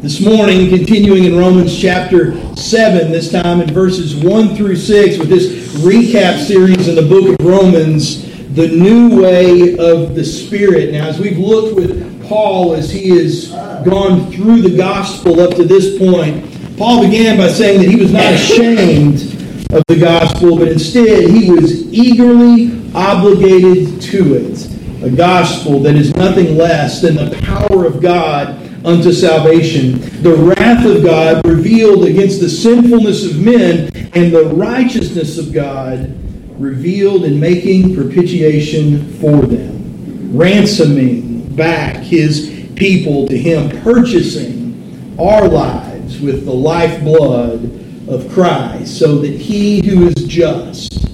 This morning, continuing in Romans chapter 7, this time in verses 1 through 6, with this recap series in the book of Romans, the new way of the Spirit. Now, as we've looked with Paul as he has gone through the gospel up to this point, Paul began by saying that he was not ashamed of the gospel, but instead he was eagerly obligated to it. A gospel that is nothing less than the power of God unto salvation, the wrath of God revealed against the sinfulness of men, and the righteousness of God revealed in making propitiation for them, ransoming back his people to him, purchasing our lives with the lifeblood of Christ, so that he who is just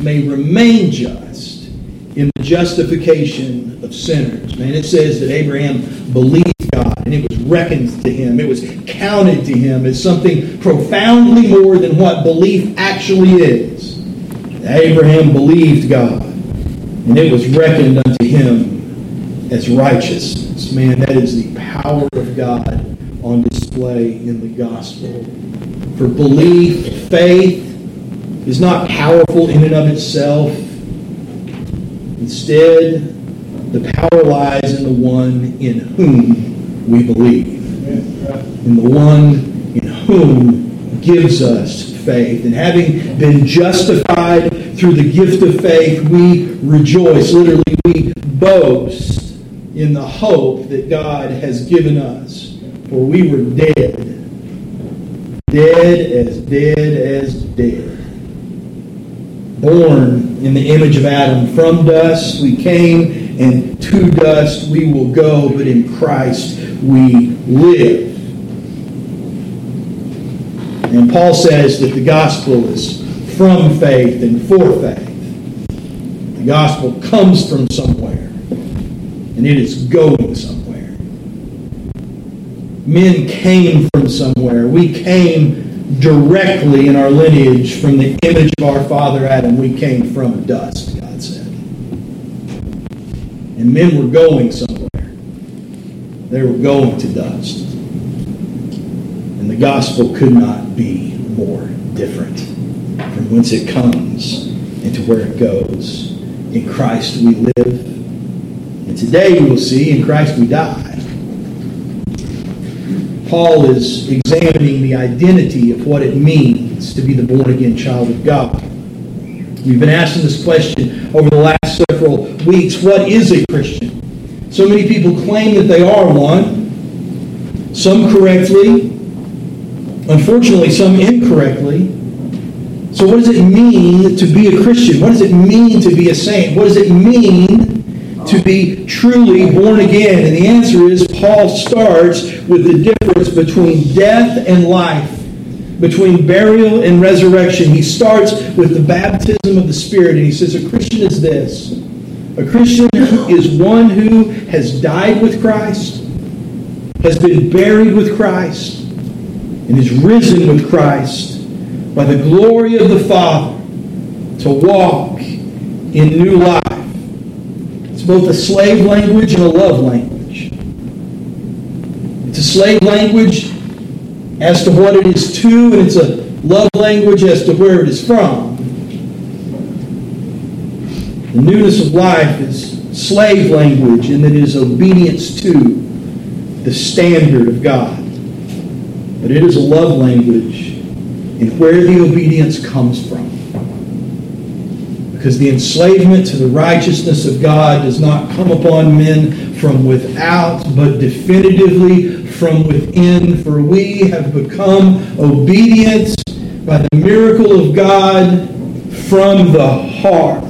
may remain just in the justification of sinners. Man, it says that Abraham believed God, and it was reckoned to him. It was counted to him as something profoundly more than what belief actually is. Abraham believed God, and it was reckoned unto him as righteousness. Man, that is the power of God on display in the gospel. For belief, faith is not powerful in and of itself. Instead, the power lies in the one in whom we believe. In the one in whom gives us faith. And having been justified through the gift of faith, we rejoice. Literally, we boast in the hope that God has given us. For we were dead. Dead as dead as dead. Born in the image of Adam. From dust we came, and to dust we will go, but in Christ we live. And Paul says that the gospel is from faith and for faith. The gospel comes from somewhere, and it is going somewhere. Men came from somewhere. We came directly in our lineage from the image of our father Adam. We came from dust, God said. And men were going somewhere. They were going to dust. And the gospel could not be more different from whence it comes and to where it goes. In Christ we live. And today we will see in Christ we die. Paul is examining the identity of what it means to be the born again child of God. We've been asking this question over the last several weeks what is a Christian? So many people claim that they are one, some correctly, unfortunately, some incorrectly. So, what does it mean to be a Christian? What does it mean to be a saint? What does it mean to be truly born again? And the answer is Paul starts with the difference between death and life, between burial and resurrection. He starts with the baptism of the Spirit, and he says, A Christian is this a Christian is one who has died with Christ, has been buried with Christ, and is risen with Christ by the glory of the Father to walk in new life. It's both a slave language and a love language. It's a slave language as to what it is to, and it's a love language as to where it is from. The newness of life is slave language in that it is obedience to the standard of God. But it is a love language in where the obedience comes from. Because the enslavement to the righteousness of God does not come upon men from without, but definitively from within. For we have become obedient by the miracle of God from the heart.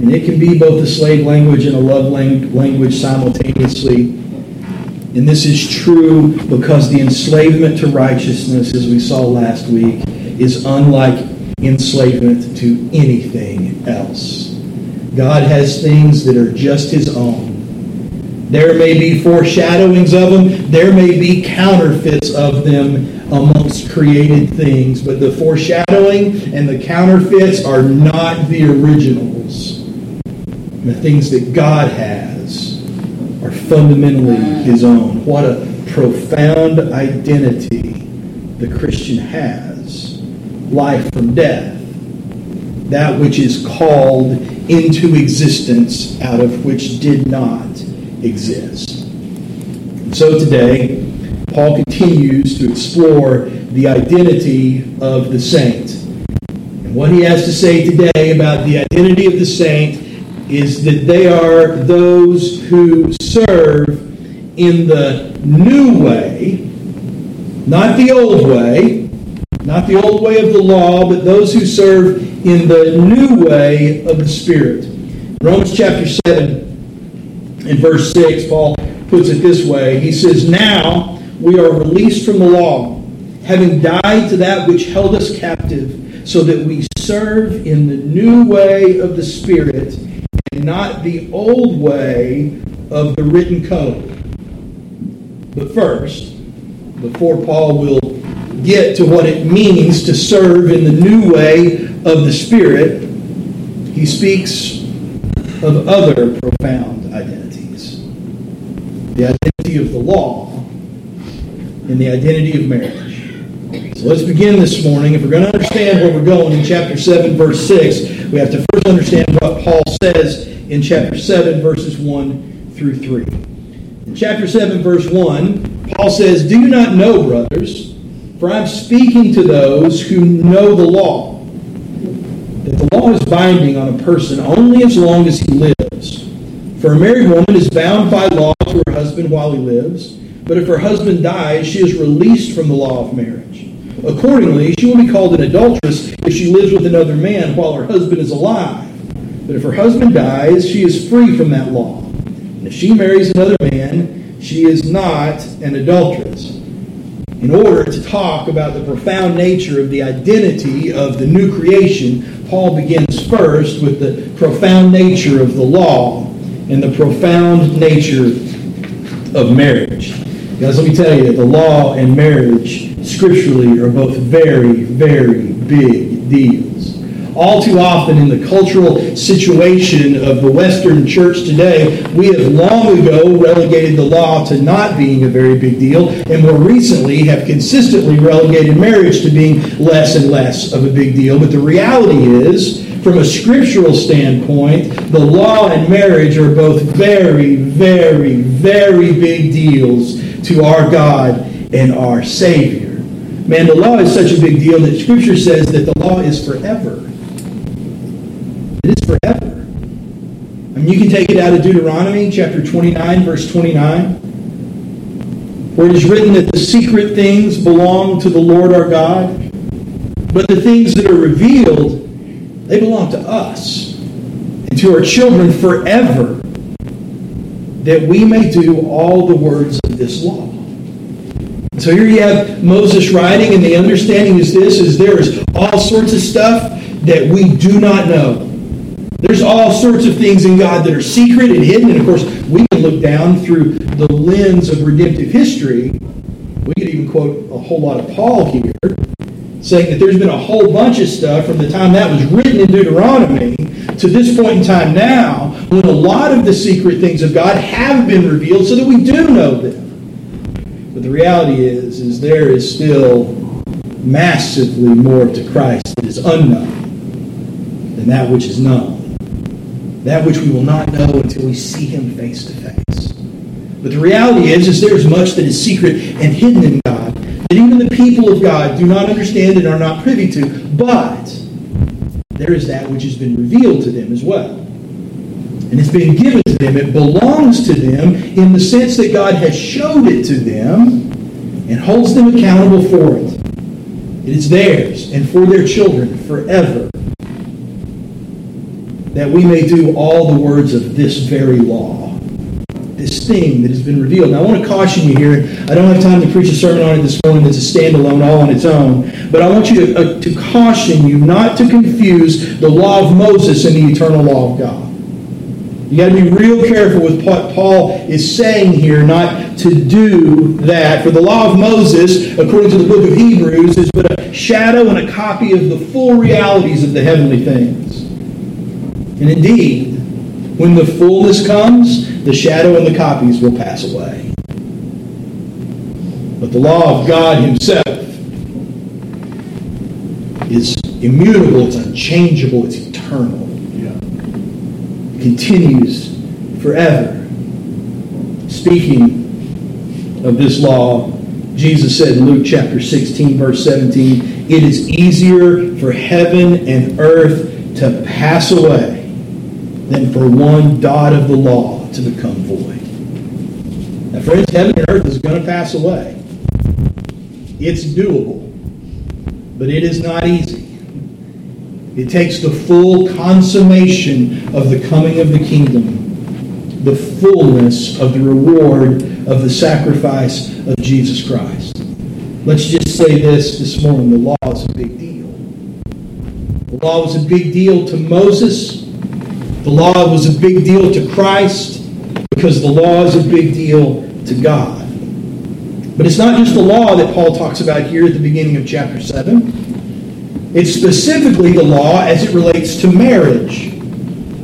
And it can be both a slave language and a love language simultaneously. And this is true because the enslavement to righteousness, as we saw last week, is unlike enslavement to anything else. God has things that are just His own. There may be foreshadowings of them, there may be counterfeits of them amongst created things, but the foreshadowing and the counterfeits are not the originals. The things that God has are fundamentally his own. What a profound identity the Christian has life from death, that which is called into existence out of which did not exist. And so today, Paul continues to explore the identity of the saint. And what he has to say today about the identity of the saint is that they are those who serve in the new way, not the old way, not the old way of the law, but those who serve in the new way of the Spirit. Romans chapter 7 and verse 6, Paul puts it this way He says, Now we are released from the law, having died to that which held us captive, so that we serve in the new way of the Spirit and not the old way of the written code. But first, before Paul will get to what it means to serve in the new way of the Spirit, he speaks of other profound identities the identity of the law and the identity of marriage. So let's begin this morning. If we're going to understand where we're going in chapter 7, verse 6, we have to first understand what Paul says in chapter 7, verses 1 through 3. In chapter 7, verse 1, Paul says, Do you not know, brothers, for I'm speaking to those who know the law, that the law is binding on a person only as long as he lives. For a married woman is bound by law to husband while he lives, but if her husband dies, she is released from the law of marriage. Accordingly, she will be called an adulteress if she lives with another man while her husband is alive. But if her husband dies, she is free from that law. And if she marries another man, she is not an adulteress. In order to talk about the profound nature of the identity of the new creation, Paul begins first with the profound nature of the law and the profound nature of marriage. Guys, let me tell you, the law and marriage scripturally are both very, very big deals. All too often in the cultural situation of the Western church today, we have long ago relegated the law to not being a very big deal, and more recently have consistently relegated marriage to being less and less of a big deal. But the reality is, from a scriptural standpoint, the law and marriage are both very, very, very big deals to our God and our Savior. Man, the law is such a big deal that Scripture says that the law is forever. It is forever. I mean, you can take it out of Deuteronomy chapter 29, verse 29, where it is written that the secret things belong to the Lord our God, but the things that are revealed, they belong to us and to our children forever, that we may do all the words of this law. So here you have Moses writing, and the understanding is this: is there is all sorts of stuff that we do not know. There's all sorts of things in God that are secret and hidden. And of course, we can look down through the lens of redemptive history. We could even quote a whole lot of Paul here, saying that there's been a whole bunch of stuff from the time that was written in Deuteronomy to this point in time now, when a lot of the secret things of God have been revealed so that we do know them. But the reality is, is there is still massively more to Christ that is unknown than that which is known that which we will not know until we see him face to face. But the reality is, is there's much that is secret and hidden in God that even the people of God do not understand and are not privy to. But there is that which has been revealed to them as well. And it's been given to them. It belongs to them in the sense that God has showed it to them and holds them accountable for it. It is theirs and for their children forever that we may do all the words of this very law, this thing that has been revealed. Now, I want to caution you here. I don't have time to preach a sermon on it this morning that's a standalone all on its own, but I want you to, uh, to caution you not to confuse the law of Moses and the eternal law of God. You got to be real careful with what Paul is saying here, not to do that. For the law of Moses, according to the book of Hebrews, is but a shadow and a copy of the full realities of the heavenly things. And indeed, When the fullness comes, the shadow and the copies will pass away. But the law of God Himself is immutable, it's unchangeable, it's eternal. Yeah. It continues forever. Speaking of this law, Jesus said in Luke chapter 16, verse 17, It is easier for heaven and earth to pass away than for one dot of the law to become void. Now, friends, heaven and earth is going to pass away. It's doable, but it is not easy. It takes the full consummation of the coming of the kingdom the fullness of the reward of the sacrifice of Jesus Christ. Let's just say this this morning the law is a big deal. The law was a big deal to Moses. The law was a big deal to Christ because the law is a big deal to God. But it's not just the law that Paul talks about here at the beginning of chapter 7. It's specifically the law as it relates to marriage.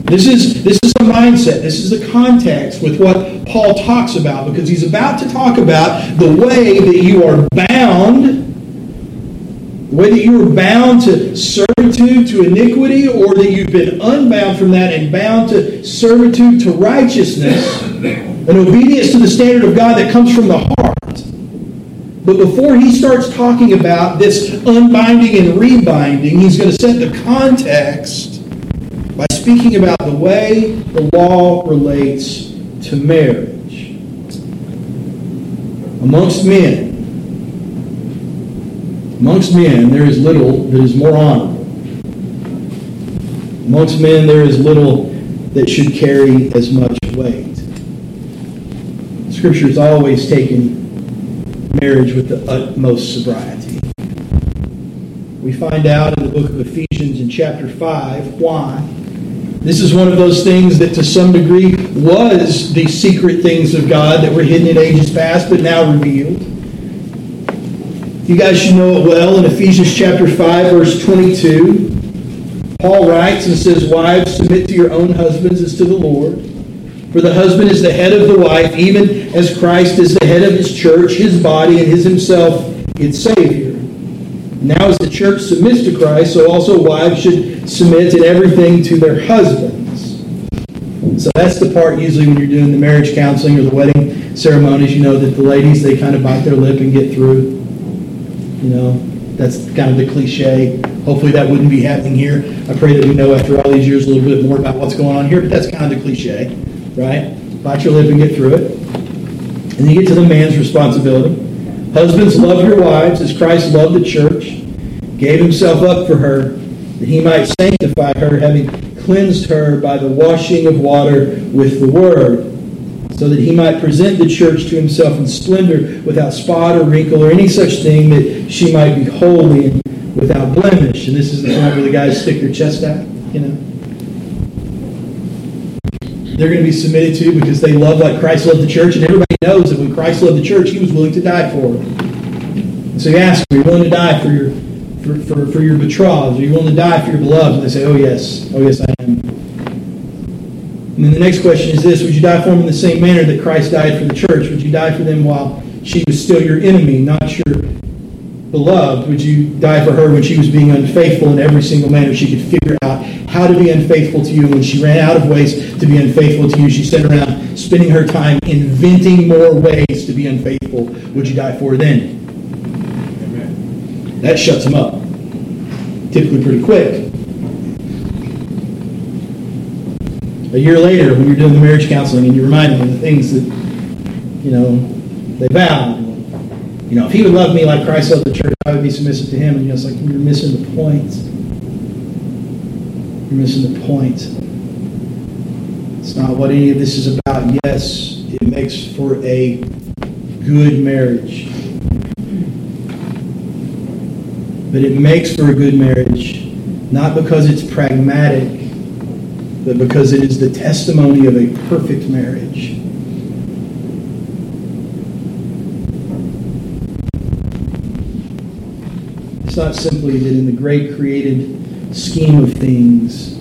This is, this is the mindset, this is the context with what Paul talks about because he's about to talk about the way that you are bound, that you are bound to servitude to iniquity, or that you've been unbound from that and bound to servitude to righteousness, an obedience to the standard of God that comes from the heart. But before he starts talking about this unbinding and rebinding, he's going to set the context by speaking about the way the law relates to marriage. Amongst men, amongst men, there is little that is more honorable. Amongst men, there is little that should carry as much weight. Scripture has always taken marriage with the utmost sobriety. We find out in the book of Ephesians in chapter 5 why. This is one of those things that to some degree was the secret things of God that were hidden in ages past but now revealed. You guys should know it well in Ephesians chapter 5 verse 22. Paul writes and says, Wives, submit to your own husbands as to the Lord. For the husband is the head of the wife, even as Christ is the head of his church, his body, and his himself its Savior. Now, as the church submits to Christ, so also wives should submit in everything to their husbands. So that's the part usually when you're doing the marriage counseling or the wedding ceremonies, you know, that the ladies, they kind of bite their lip and get through. You know, that's kind of the cliche. Hopefully that wouldn't be happening here. I pray that we know after all these years a little bit more about what's going on here, but that's kind of the cliche, right? Bite your lip and get through it. And you get to the man's responsibility. Husbands, love your wives as Christ loved the church, gave himself up for her, that he might sanctify her, having cleansed her by the washing of water with the word, so that he might present the church to himself in splendor, without spot or wrinkle or any such thing, that she might be holy and without blemish. And this is the point where the guys stick their chest out, you know they're going to be submitted to because they love like Christ loved the church. And everybody knows that when Christ loved the church, he was willing to die for it. And so you ask, are you willing to die for your for, for, for your betrothed? Are you willing to die for your beloved? And they say, oh, yes. Oh, yes, I am. And then the next question is this Would you die for them in the same manner that Christ died for the church? Would you die for them while she was still your enemy, not your beloved? Would you die for her when she was being unfaithful in every single manner she could figure out how to be unfaithful to you? When she ran out of ways to be unfaithful to you, she sat around spending her time inventing more ways to be unfaithful. Would you die for her then? That shuts them up. Typically pretty quick. A year later, when you're doing the marriage counseling and you remind them of the things that, you know, they vowed, you know, if he would love me like Christ loved the church, I would be submissive to him. And you know, it's like you're missing the point. You're missing the point. It's not what any of this is about. Yes, it makes for a good marriage. But it makes for a good marriage not because it's pragmatic, because it is the testimony of a perfect marriage. It's not simply that in the great created scheme of things,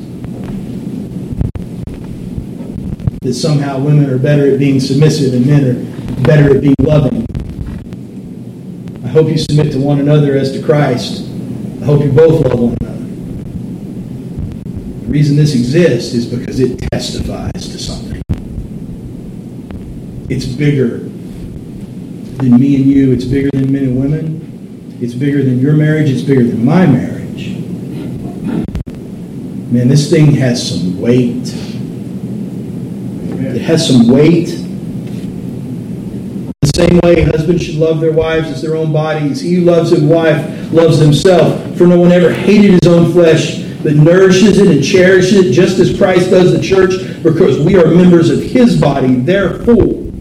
that somehow women are better at being submissive and men are better at being loving. I hope you submit to one another as to Christ. I hope you both love one another. The reason this exists is because it testifies to something. It's bigger than me and you. It's bigger than men and women. It's bigger than your marriage. It's bigger than my marriage. Man, this thing has some weight. It has some weight. The same way husbands should love their wives as their own bodies. He who loves his wife loves himself. For no one ever hated his own flesh, but nourishes it and cherishes it, just as Christ does the church, because we are members of his body. Therefore,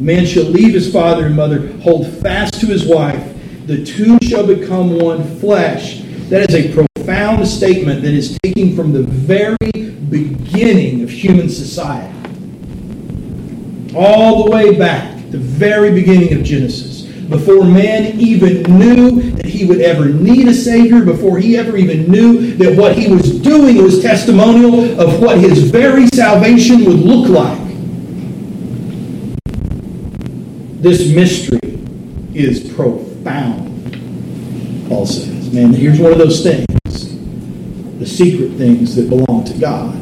man shall leave his father and mother, hold fast to his wife. The two shall become one flesh. That is a profound statement that is taken from the very beginning of human society. All the way back, the very beginning of Genesis. Before man even knew that he would ever need a Savior, before he ever even knew that what he was doing was testimonial of what his very salvation would look like. This mystery is profound, Paul says. Man, here's one of those things the secret things that belong to God.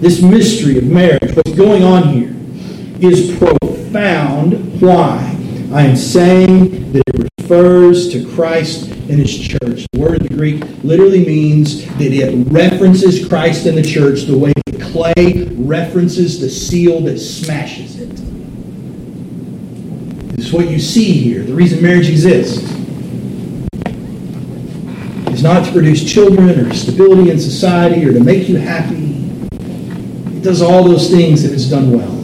This mystery of marriage, what's going on here, is profound. Why? I am saying that it refers to Christ and his church. The word in the Greek literally means that it references Christ and the church the way the clay references the seal that smashes it. Is what you see here. The reason marriage exists is not to produce children or stability in society or to make you happy. It does all those things if it's done well.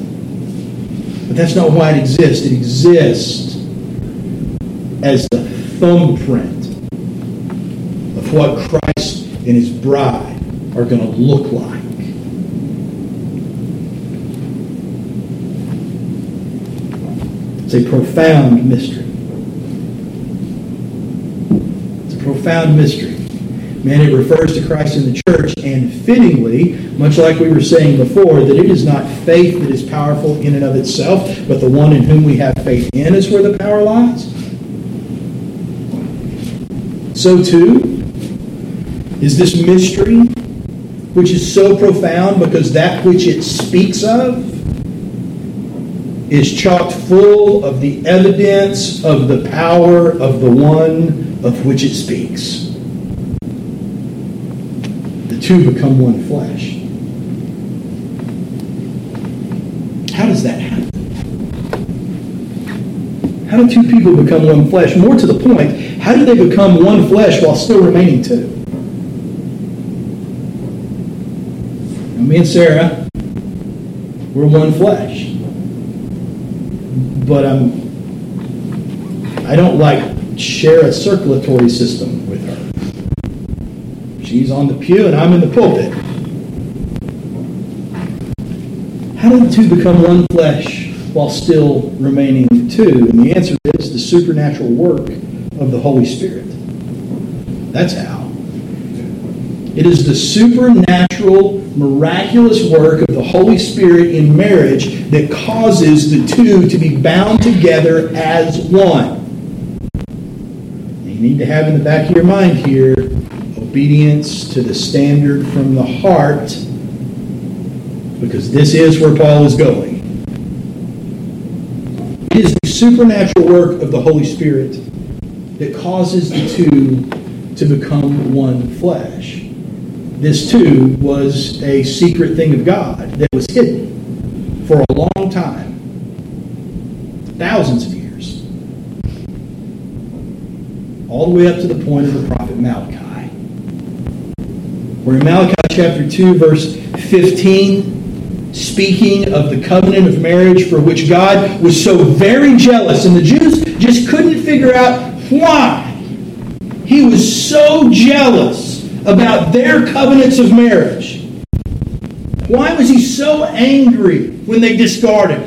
But that's not why it exists. It exists as the thumbprint of what Christ and his bride are going to look like. It's a profound mystery. It's a profound mystery. Man, it refers to Christ in the church, and fittingly, much like we were saying before, that it is not faith that is powerful in and of itself, but the one in whom we have faith in is where the power lies. So, too, is this mystery, which is so profound because that which it speaks of is chocked full of the evidence of the power of the one of which it speaks. Two become one flesh. How does that happen? How do two people become one flesh? More to the point, how do they become one flesh while still remaining two? Now, me and Sarah, we're one flesh. But I'm I don't like share a circulatory system with her. She's on the pew and I'm in the pulpit. How do the two become one flesh while still remaining two? And the answer is the supernatural work of the Holy Spirit. That's how. It is the supernatural, miraculous work of the Holy Spirit in marriage that causes the two to be bound together as one You need to have in the back of your mind here obedience to the standard from the heart, because this is where Paul is going. It is the supernatural work of the Holy Spirit that causes the two to become one flesh. This too was a secret thing of God that was hidden for a long time, thousands of years all the way up to the point of the prophet Malachi. Where in Malachi chapter 2, verse 15, speaking of the covenant of marriage for which God was so very jealous, and the Jews just couldn't figure out why. He was so jealous about their covenants of marriage. Why was he so angry when they discarded?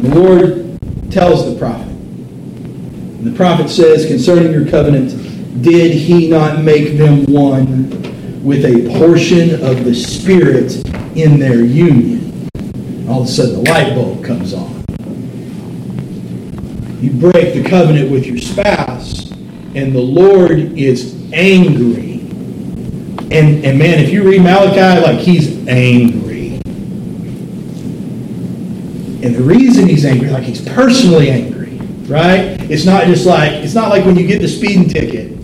The Lord tells the prophet, and the prophet says concerning your covenant, did he not make them one with a portion of the Spirit in their union. All of a sudden, the light bulb comes on. You break the covenant with your spouse, and the Lord is angry. And, and man, if you read Malachi, like he's angry. And the reason he's angry, like he's personally angry, right? It's not just like it's not like when you get the speeding ticket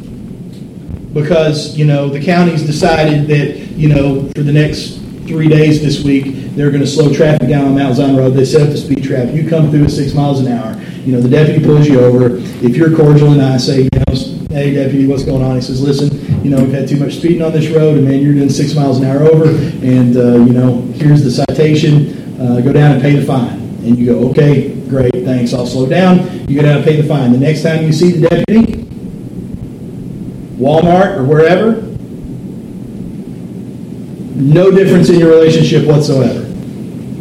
because you know the county's decided that you know for the next three days this week they're going to slow traffic down on Mount Zion Road. They set up the speed trap. You come through at six miles an hour. You know the deputy pulls you over. If you're cordial and I say, you know, hey deputy, what's going on? He says, listen, you know we've had too much speeding on this road, and man, you're doing six miles an hour over, and uh, you know here's the citation. Uh, go down and pay the fine. And you go, okay, great, thanks. I'll slow down. You go down and pay the fine. The next time you see the deputy, Walmart or wherever, no difference in your relationship whatsoever.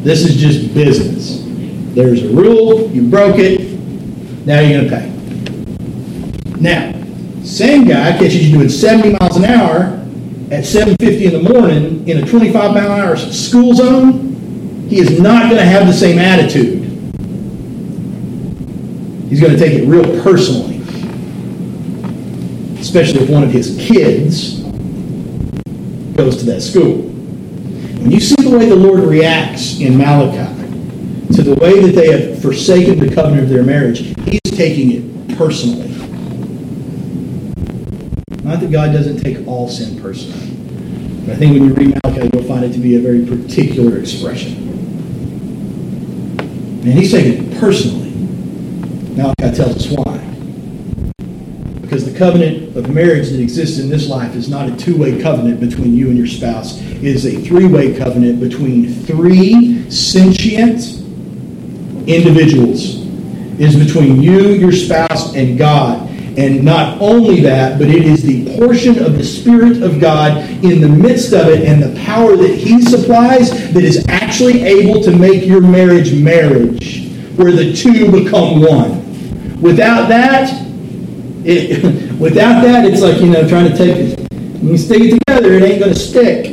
This is just business. There's a rule, you broke it, now you're going to pay. Now, same guy catches you doing 70 miles an hour at 7.50 in the morning in a 25 mile an hour school zone, he is not going to have the same attitude. He's going to take it real personally, especially if one of his kids goes to that school. When you see the way the Lord reacts in Malachi to the way that they have forsaken the covenant of their marriage, he's taking it personally. Not that God doesn't take all sin personally. But I think when you read Malachi, you'll find it to be a very particular expression. And he's taking it personally. Malachi tells us why. Because the covenant of marriage that exists in this life is not a two way covenant between you and your spouse, it is a three way covenant between three sentient individuals. It is between you, your spouse, and God. And not only that, but it is the portion of the Spirit of God in the midst of it and the power that He supplies that is actually able to make your marriage marriage, where the two become one. Without that, it, without that, it's like you know trying to take it. When you stick it together, it ain't going to stick.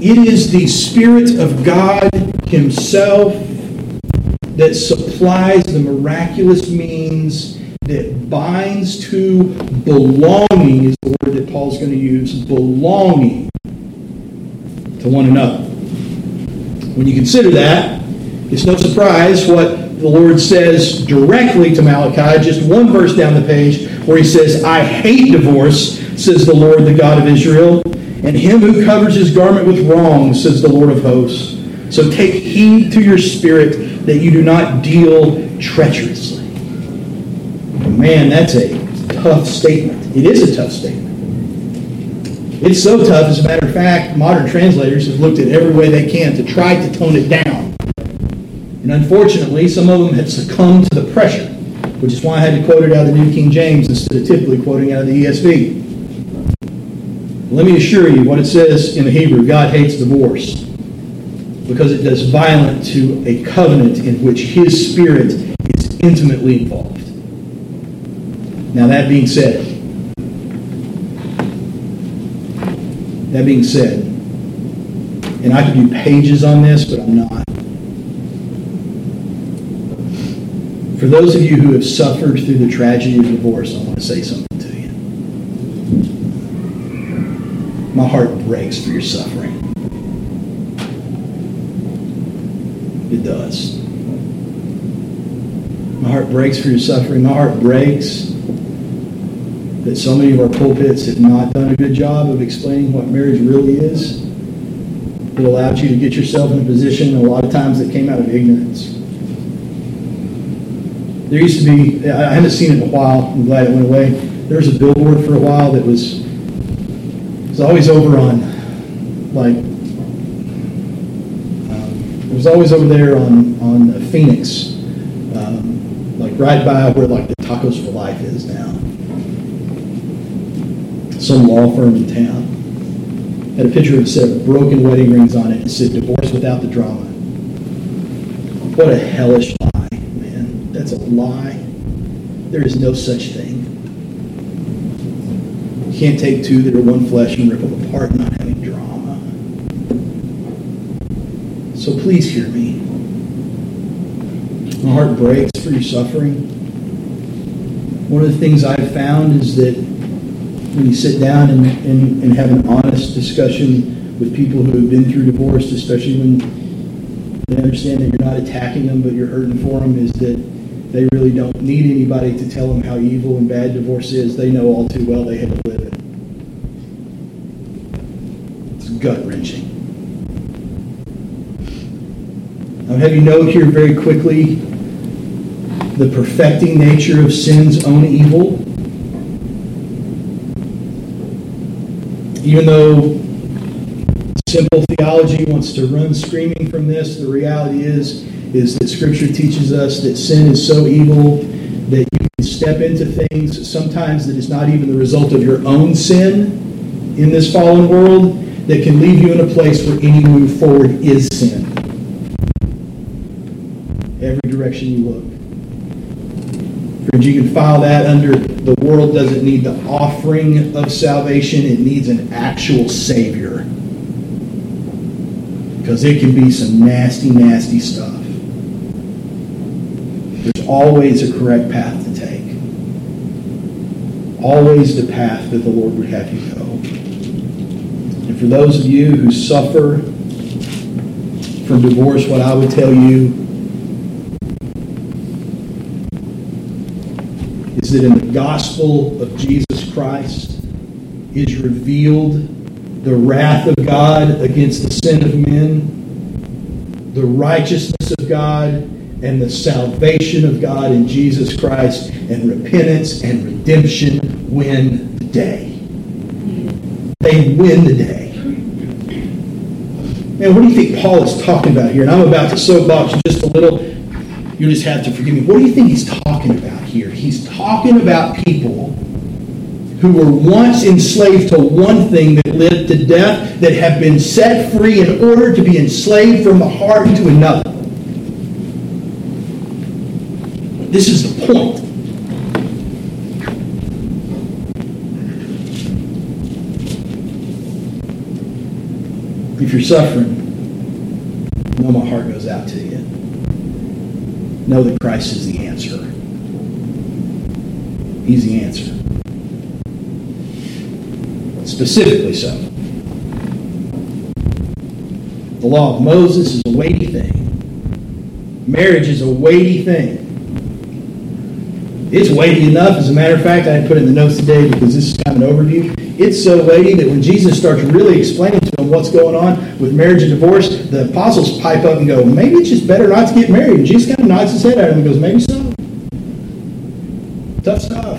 It is the Spirit of God Himself that supplies the miraculous means that binds to belonging, is the word that Paul's going to use, belonging to one another. When you consider that, it's no surprise what the Lord says directly to Malachi, just one verse down the page, where he says, I hate divorce, says the Lord, the God of Israel, and him who covers his garment with wrong, says the Lord of hosts. So take heed to your spirit that you do not deal treacherously. Man, that's a tough statement. It is a tough statement. It's so tough, as a matter of fact, modern translators have looked at every way they can to try to tone it down. And unfortunately, some of them had succumbed to the pressure, which is why I had to quote it out of the New King James instead of typically quoting out of the ESV. Let me assure you what it says in the Hebrew God hates divorce because it does violence to a covenant in which His Spirit is intimately involved. Now, that being said, that being said, and I could do pages on this, but I'm not. For those of you who have suffered through the tragedy of divorce, I want to say something to you. My heart breaks for your suffering. It does. My heart breaks for your suffering. My heart breaks that so many of our pulpits have not done a good job of explaining what marriage really is. It allowed you to get yourself in a position a lot of times that came out of ignorance. There used to be, I haven't seen it in a while, I'm glad it went away. There was a billboard for a while that was, it was always over on, like, um, it was always over there on, on Phoenix, um, like right by where like the Tacos for Life is now some law firm in town. Had a picture that said broken wedding rings on it and said divorce without the drama. What a hellish lie, lie. There is no such thing. You can't take two that are one flesh and rip them apart not having drama. So please hear me. My heart breaks for your suffering. One of the things I've found is that when you sit down and, and, and have an honest discussion with people who have been through divorce, especially when they understand that you're not attacking them but you're hurting for them, is that they really don't need anybody to tell them how evil and bad divorce is. They know all too well they had to live it. It's gut wrenching. I'll have you note here very quickly the perfecting nature of sin's own evil. Even though simple theology wants to run screaming from this, the reality is, is that Scripture teaches us that sin is so evil that you can step into things sometimes that is not even the result of your own sin in this fallen world that can leave you in a place where any move forward is sin. Every direction you look. Friends, you can file that under the world doesn't need the offering of salvation, it needs an actual Savior. Because it can be some nasty, nasty stuff. Always a correct path to take. Always the path that the Lord would have you go. And for those of you who suffer from divorce, what I would tell you is that in the gospel of Jesus Christ is revealed the wrath of God against the sin of men, the righteousness of God, and the salvation of God in Jesus Christ, and repentance and redemption win the day. They win the day. Man, what do you think Paul is talking about here? And I'm about to soapbox just a little. You just have to forgive me. What do you think he's talking about here? He's talking about people who were once enslaved to one thing that led to death, that have been set free in order to be enslaved from the heart to another. This is the point. If you're suffering, know my heart goes out to you. Know that Christ is the answer. He's the answer. Specifically so. The law of Moses is a weighty thing. Marriage is a weighty thing. It's weighty enough, as a matter of fact, I put in the notes today because this is kind of an overview. It's so weighty that when Jesus starts really explaining to them what's going on with marriage and divorce, the apostles pipe up and go, maybe it's just better not to get married. And Jesus kind of nods his head at him and goes, maybe so. Tough stuff.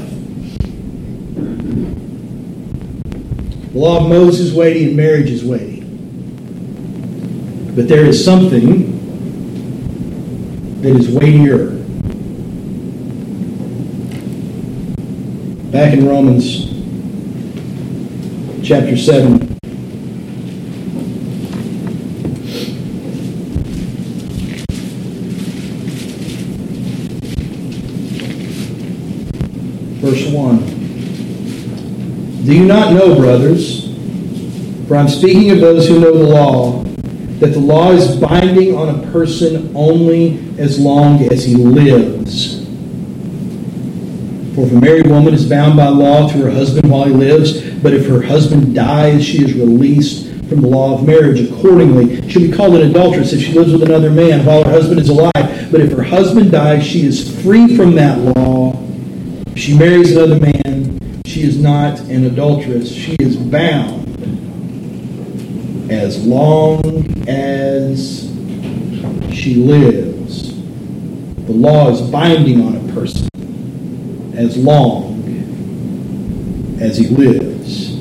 The law of Moses is weighty and marriage is weighty. But there is something that is weightier. Back in Romans chapter 7. Verse 1. Do you not know, brothers, for I'm speaking of those who know the law, that the law is binding on a person only as long as he lives? For if a married woman is bound by law to her husband while he lives, but if her husband dies, she is released from the law of marriage. Accordingly, she'll be called an adulteress if she lives with another man while her husband is alive. But if her husband dies, she is free from that law. If she marries another man, she is not an adulteress. She is bound as long as she lives. The law is binding on a person as long as he lives.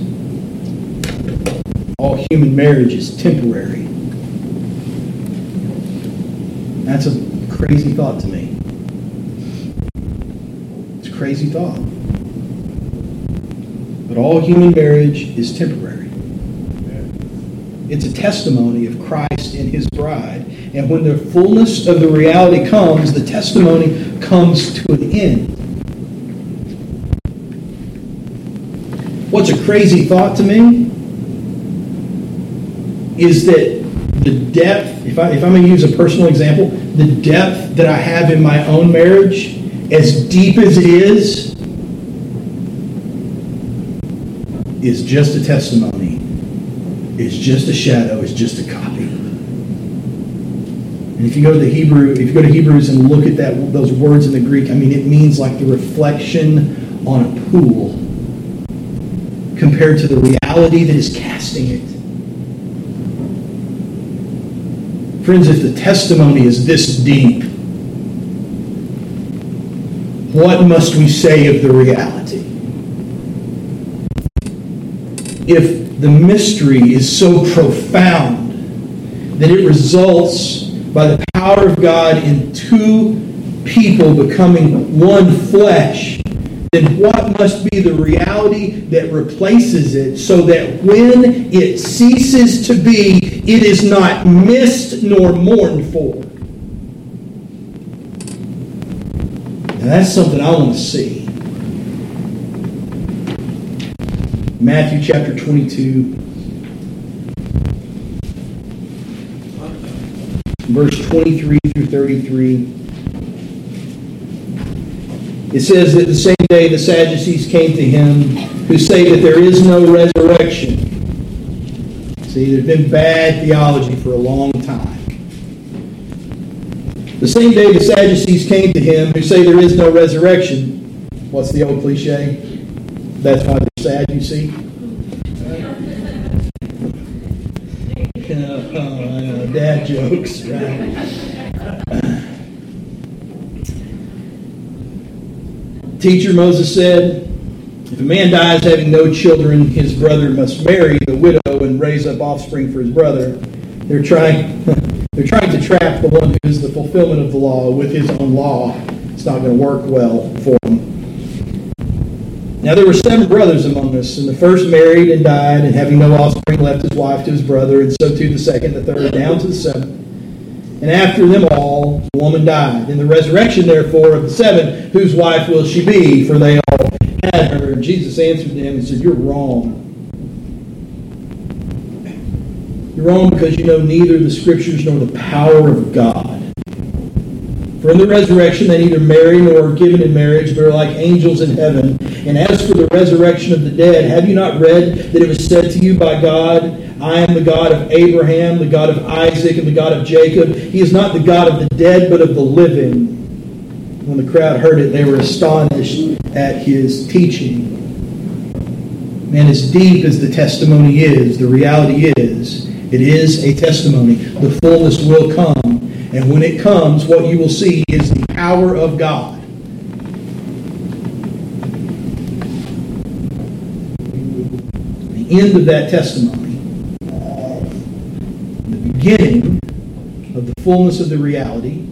All human marriage is temporary. That's a crazy thought to me. It's a crazy thought. But all human marriage is temporary. It's a testimony of Christ and his bride. And when the fullness of the reality comes, the testimony comes to an end. What's a crazy thought to me is that the depth, if, I, if I'm going to use a personal example, the depth that I have in my own marriage, as deep as it is, is just a testimony. It's just a shadow. It's just a copy. And if you go to the Hebrew, if you go to Hebrews and look at that those words in the Greek, I mean it means like the reflection on a pool compared to the reality that is casting it. Friends, if the testimony is this deep, what must we say of the reality? If the mystery is so profound that it results by the power of God in two people becoming one flesh, then what must be the reality that replaces it so that when it ceases to be, it is not missed nor mourned for? And that's something I want to see. Matthew chapter 22. verse 23 through 33. It says that the same day the Sadducees came to him who say that there is no resurrection. See, there's been bad theology for a long time. The same day the Sadducees came to him who say there is no resurrection. What's the old cliche? That's why they're sad, you see. Uh, dad jokes, right? Teacher Moses said, if a man dies having no children, his brother must marry the widow and raise up offspring for his brother. They're trying, they're trying to trap the one who is the fulfillment of the law with his own law. It's not going to work well for them. Now there were seven brothers among us, and the first married and died, and having no offspring, left his wife to his brother, and so to the second, the third, down to the seventh. And after them all, the woman died. In the resurrection, therefore, of the seven, whose wife will she be? For they all had her. And Jesus answered them and said, You're wrong. You're wrong because you know neither the Scriptures nor the power of God. For in the resurrection they neither marry nor are given in marriage, but are like angels in heaven. And as for the resurrection of the dead, have you not read that it was said to you by God, I am the God of Abraham, the God of Isaac, and the God of Jacob? He is not the God of the dead, but of the living. When the crowd heard it, they were astonished at his teaching. Man, as deep as the testimony is, the reality is, it is a testimony. The fullness will come and when it comes, what you will see is the power of God. The end of that testimony, beginning of the fullness of the reality,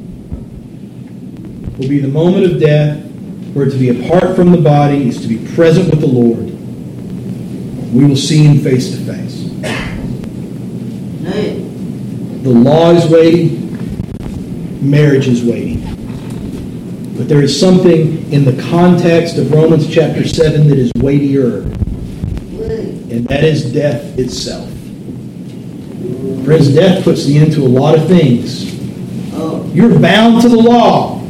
will be the moment of death where to be apart from the body is to be present with the Lord. We will see him face to face. The law is waiting marriage is waiting. But there is something in the context of Romans chapter 7 that is weightier, and that is death itself. Friends, death puts the end to a lot of things. You're bound to the law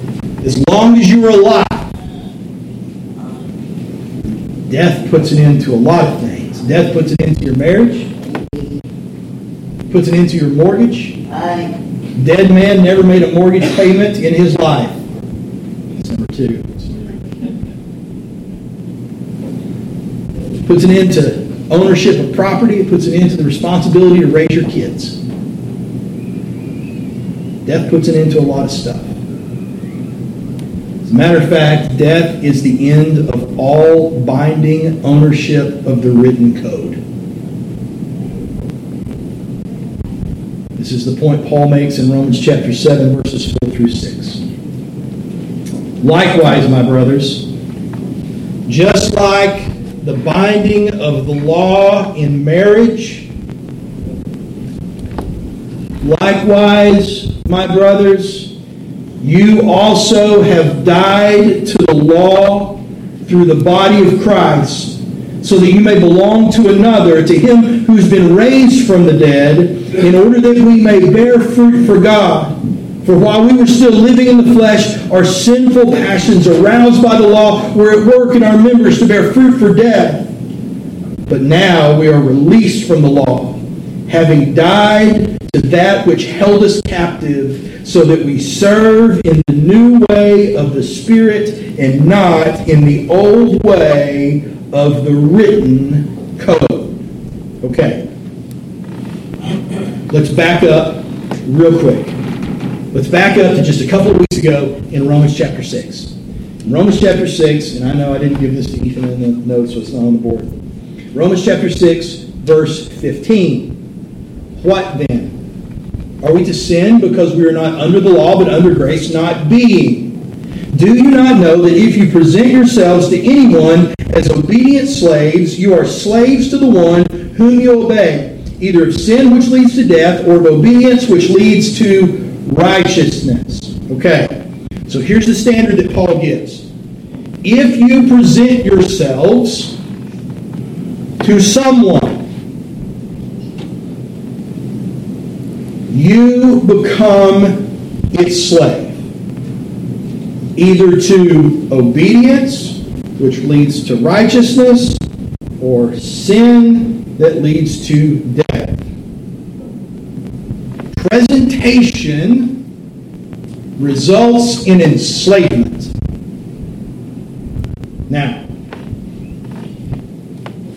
as long as you are alive. Death puts an end to a lot of things. Death puts an end to your marriage, puts an end to your mortgage, Dead man never made a mortgage payment in his life. That's number two. Puts an end to ownership of property. It puts an end to the responsibility to raise your kids. Death puts an end to a lot of stuff. As a matter of fact, death is the end of all binding ownership of the written code. This is the point Paul makes in Romans chapter 7, verses 4 through 6. Likewise, my brothers, just like the binding of the law in marriage, likewise, my brothers, you also have died to the law through the body of Christ so that you may belong to another, to him who's been raised from the dead, in order that we may bear fruit for God. For while we were still living in the flesh, our sinful passions, aroused by the law, were at work in our members to bear fruit for death. But now we are released from the law, having died to that which held us captive, so that we serve in the new way of the Spirit and not in the old way of the written code. Okay. Let's back up real quick. Let's back up to just a couple of weeks ago in Romans chapter 6. In Romans chapter 6, and I know I didn't give this to Ethan in the notes, so it's not on the board. Romans chapter 6, verse 15. What then? Are we to sin because we are not under the law but under grace, not being? Do you not know that if you present yourselves to anyone as obedient slaves, you are slaves to the one whom you obey, either of sin which leads to death or of obedience which leads to righteousness. Okay, so here's the standard that Paul gives. If you present yourselves to someone, you become its slave. Either to obedience, which leads to righteousness, or sin that leads to death presentation results in enslavement. Now,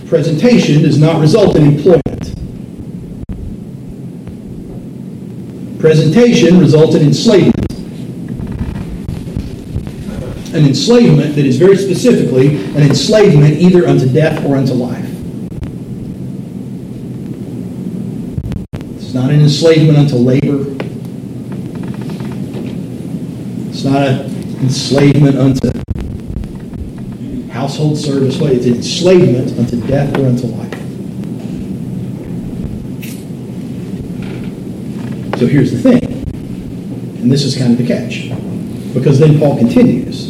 presentation does not result in employment. Presentation results in enslavement. An enslavement that is very specifically an enslavement either unto death or unto life. It's not an enslavement unto labor. It's not an enslavement unto household service. But it's enslavement unto death or unto life. So here's the thing. And this is kind of the catch. Because then Paul continues.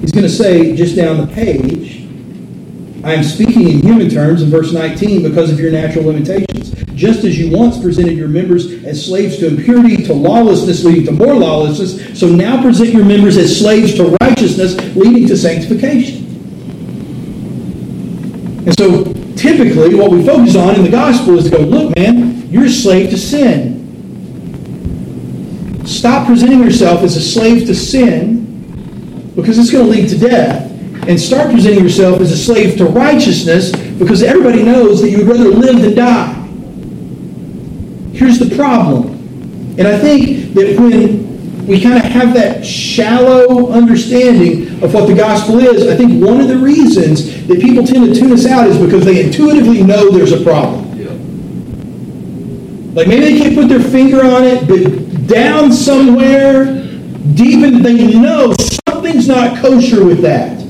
He's going to say just down the page, I am speaking in human terms in verse 19 because of your natural limitations. Just as you once presented your members as slaves to impurity, to lawlessness, leading to more lawlessness, so now present your members as slaves to righteousness, leading to sanctification. And so typically, what we focus on in the gospel is to go, look, man, you're a slave to sin. Stop presenting yourself as a slave to sin because it's going to lead to death and start presenting yourself as a slave to righteousness because everybody knows that you would rather live than die. Here's the problem. And I think that when we kind of have that shallow understanding of what the gospel is, I think one of the reasons that people tend to tune us out is because they intuitively know there's a problem. Like maybe they can't put their finger on it, but down somewhere, deep in, they know something's not kosher with that.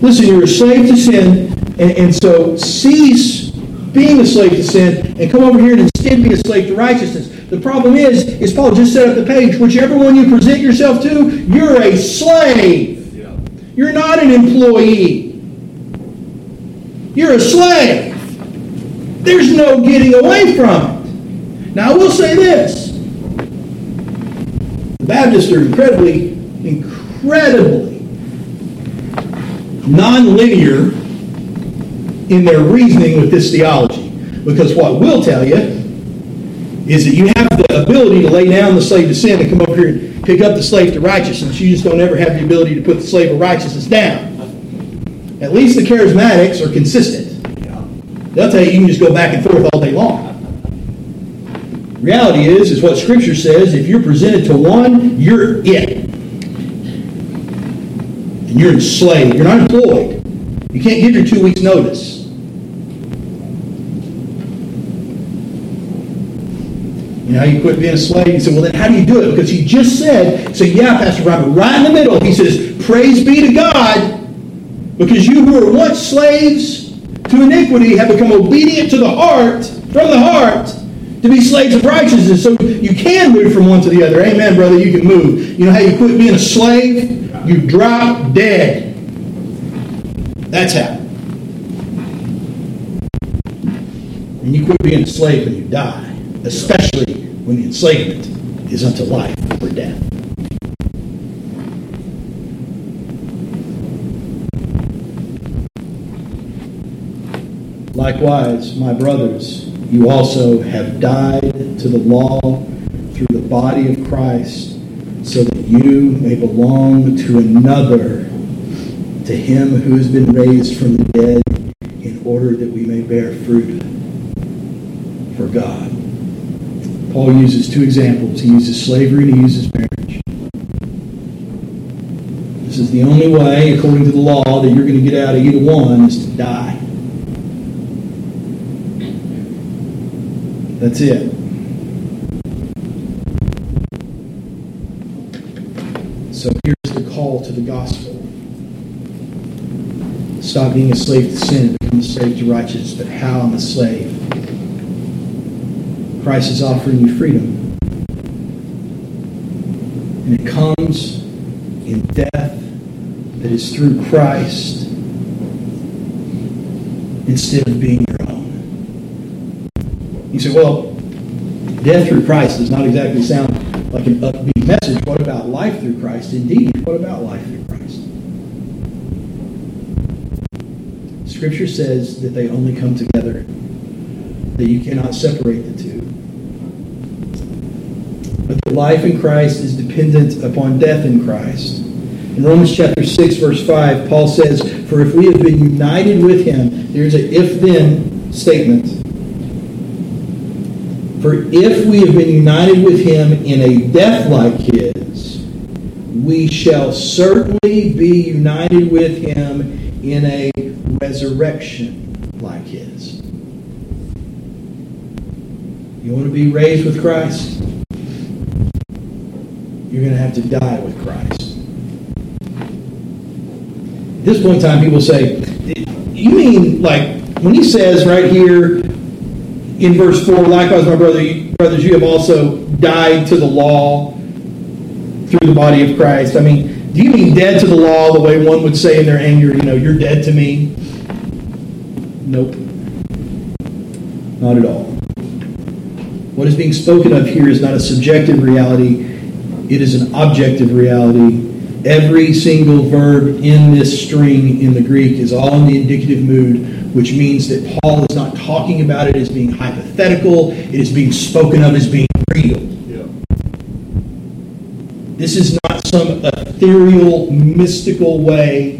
Listen, you're a slave to sin, and, and so cease being a slave to sin and come over here and instead be a slave to righteousness. The problem is, is Paul just set up the page. Whichever one you present yourself to, you're a slave. You're not an employee. You're a slave. There's no getting away from it. Now, I will say this. The Baptists are incredibly, incredibly nonlinear in their reasoning with this theology. Because what we'll tell you is that you have the ability to lay down the slave to sin and come over here and pick up the slave to righteousness. You just don't ever have the ability to put the slave of righteousness down. At least the charismatics are consistent. They'll tell you you can just go back and forth all day long. Reality is, is what Scripture says. If you're presented to one, you're it and you're enslaved. You're not employed. You can't give your two weeks' notice. You know, how you quit being a slave. You say, well, then how do you do it? Because he just said, so yeah, Pastor Robert, right in the middle, he says, praise be to God, because you who were once slaves to iniquity have become obedient to the heart, from the heart, to be slaves of righteousness. So you can move from one to the other. Amen, brother, you can move. You know how you quit being a slave? You drop dead. That's how. And you quit being a slave when you die, especially when the enslavement is unto life or death. Likewise, my brothers, you also have died to the law through the body of Christ, so that you may belong to another, to him who has been raised from the dead, in order that we may bear fruit for God. Paul uses two examples. He uses slavery and he uses marriage. This is the only way, according to the law, that you're going to get out of either one is to die. That's it. So here's the call to the gospel. Stop being a slave to sin and become a slave to righteousness. But how I'm a slave? Christ is offering you freedom. And it comes in death that is through Christ instead of being your own. you say, well, death through Christ does not exactly sound like an upbeat message. What about life through Christ? Indeed, what about life through Christ? Scripture says that they only come together, that you cannot separate the two. But the life in Christ is dependent upon death in Christ. In Romans chapter 6, verse 5, Paul says, For if we have been united with him, there's a if then statement. For if we have been united with him in a death like his, we shall certainly be united with him in a resurrection like his. You want to be raised with Christ? You're going to have to die with Christ. At this point in time, people say, You mean like when he says right here, in verse 4, likewise, my brother, brothers, you have also died to the law through the body of Christ. I mean, do you mean dead to the law the way one would say in their anger, you know, you're dead to me? Nope. Not at all. What is being spoken of here is not a subjective reality, it is an objective reality. Every single verb in this string in the Greek is all in the indicative mood which means that Paul is not talking about it as being hypothetical, it is being spoken of as being real. This is not some ethereal, mystical way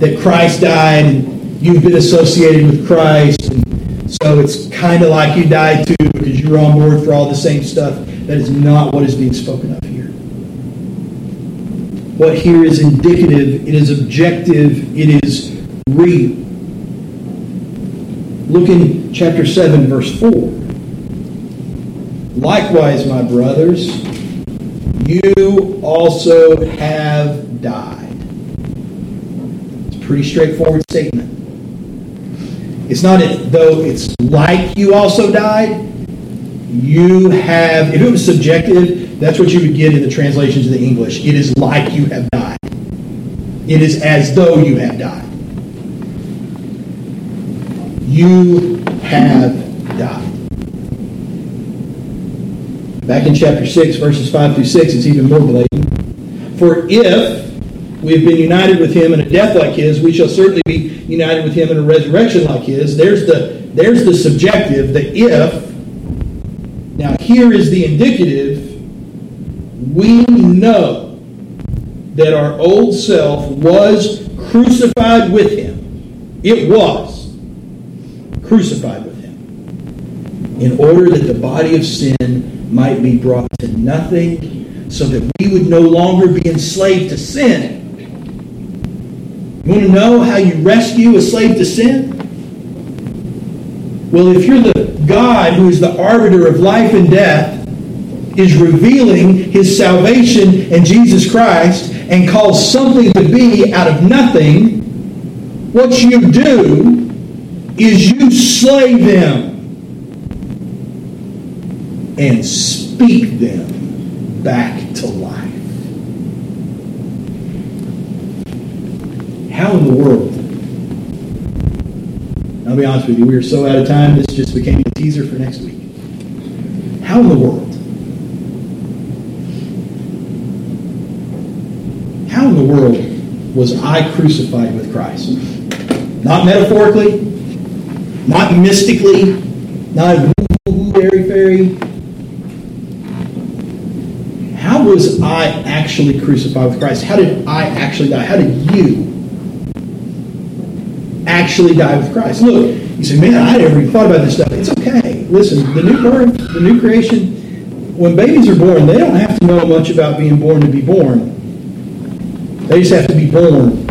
that Christ died and you've been associated with Christ. And so it's kind of like you died too because you're on board for all the same stuff. That is not what is being spoken of here. What here is indicative, it is objective, it is real. Look in chapter 7, verse 4. Likewise, my brothers, you also have died. It's a pretty straightforward statement. It's not though it's like you also died. You have, if it was subjective, that's what you would get in the translations of the English. It is like you have died. It is as though you have died you have died. Back in chapter 6, verses 5 through 6, it's even more blatant. For if we have been united with him in a death like his, we shall certainly be united with him in a resurrection like his. There's the, there's the subjective, the if. Now, here is the indicative. We know that our old self was crucified with him. It was crucified with him, in order that the body of sin might be brought to nothing, so that we would no longer be enslaved to sin. You want to know how you rescue a slave to sin? Well, if you're the God who is the arbiter of life and death, is revealing his salvation in Jesus Christ and calls something to be out of nothing, what you do is you slay them and speak them back to life. How in the world? I'll be honest with you, we are so out of time, this just became a teaser for next week. How in the world? How in the world was I crucified with Christ? Not metaphorically, not mystically, not very, very. How was I actually crucified with Christ? How did I actually die? How did you actually die with Christ. Look, you say, man, I never even thought about this stuff. It's okay. Listen, the new birth, the new creation, when babies are born, they don't have to know much about being born to be born. They just have to be born.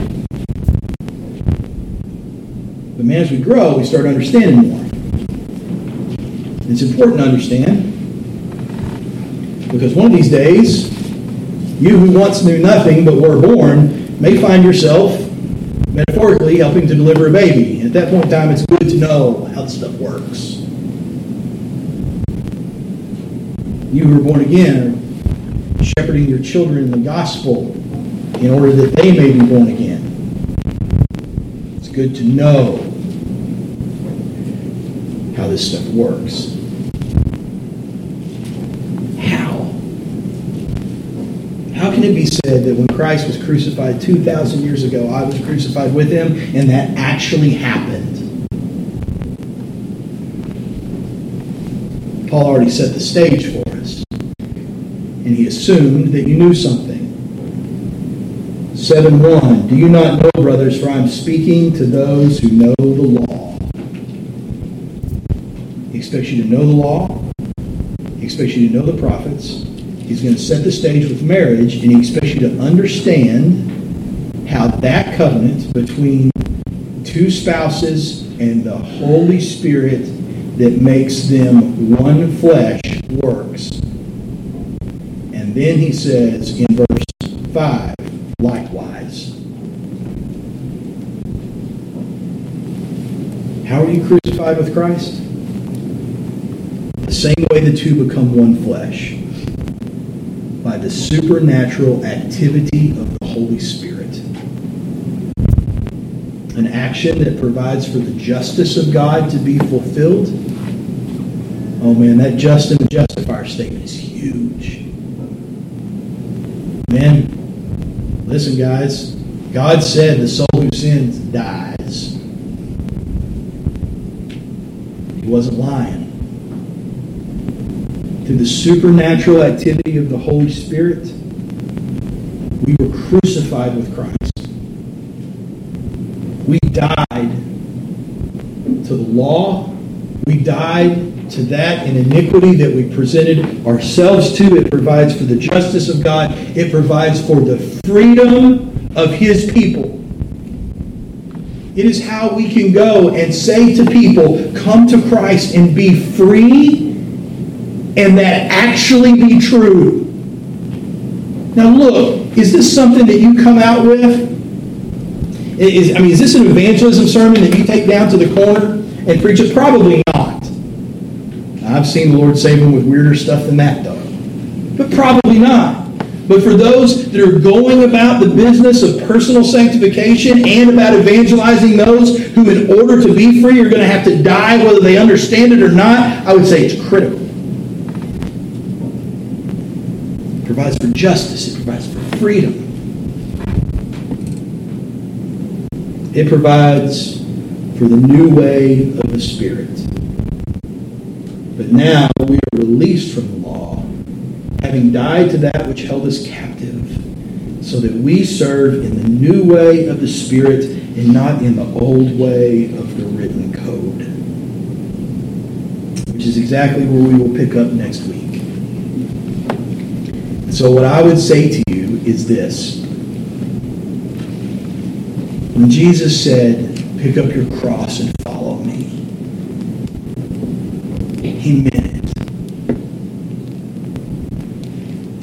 But man, as we grow, we start understanding more. It's important to understand because one of these days, you who once knew nothing but were born may find yourself metaphorically helping to deliver a baby. At that point in time, it's good to know how this stuff works. You who are born again are shepherding your children in the gospel in order that they may be born again. It's good to know how this stuff works. How How can it be said that when Christ was crucified 2,000 years ago, I was crucified with him, and that actually happened? Paul already set the stage for us, and he assumed that you knew something. 7 1 Do you not know, brothers, for I am speaking to those who know the law? Expects you to know the law, he expects you to know the prophets. He's going to set the stage with marriage, and he expects you to understand how that covenant between two spouses and the Holy Spirit that makes them one flesh works. And then he says in verse 5, likewise. How are you crucified with Christ? Same way the two become one flesh by the supernatural activity of the Holy Spirit. An action that provides for the justice of God to be fulfilled. Oh man, that just and justifier statement is huge. Man, listen, guys. God said the soul who sins dies. He wasn't lying through the supernatural activity of the Holy Spirit, we were crucified with Christ. We died to the law. We died to that in iniquity that we presented ourselves to. It provides for the justice of God, it provides for the freedom of His people. It is how we can go and say to people, Come to Christ and be free and that actually be true. Now, look, is this something that you come out with? Is, I mean, is this an evangelism sermon that you take down to the corner and preach it? Probably not. I've seen the Lord save them with weirder stuff than that, though. But probably not. But for those that are going about the business of personal sanctification and about evangelizing those who, in order to be free, are going to have to die, whether they understand it or not, I would say it's critical. Provides for justice, it provides for freedom. It provides for the new way of the Spirit. But now we are released from the law, having died to that which held us captive, so that we serve in the new way of the Spirit and not in the old way of the written code. Which is exactly where we will pick up next week. So, what I would say to you is this. When Jesus said, Pick up your cross and follow me, he meant it.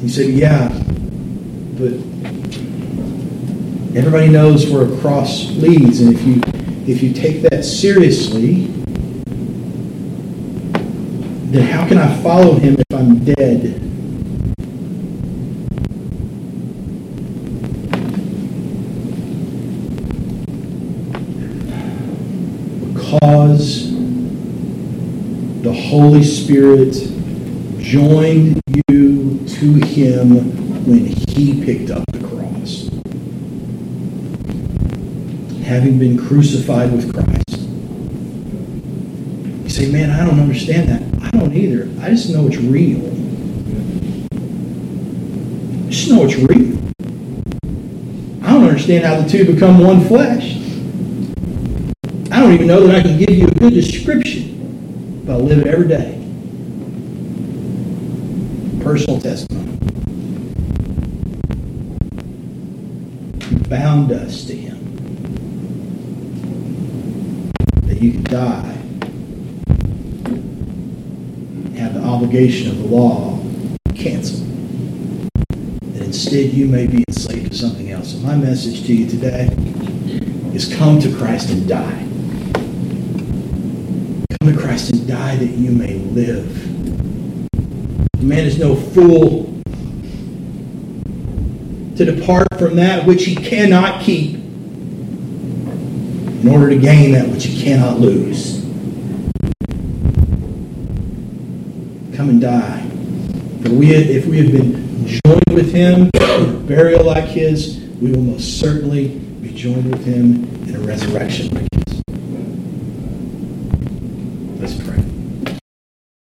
He said, Yeah, but everybody knows where a cross leads, and if you if you take that seriously, then how can I follow him if I'm dead? because the Holy Spirit joined you to Him when He picked up the cross. Having been crucified with Christ. You say, man, I don't understand that. I don't either. I just know it's real. I just know it's real. I don't understand how the two become one flesh. I don't even know that I can give you a good description, but I live it every day. Personal testimony. You bound us to Him. That you could die, have the obligation of the law canceled. That instead you may be enslaved to something else. So my message to you today is come to Christ and die. To Christ and die that you may live. Man is no fool to depart from that which he cannot keep in order to gain that which he cannot lose. Come and die. For we, if we have been joined with him in a burial like his, we will most certainly be joined with him in a resurrection.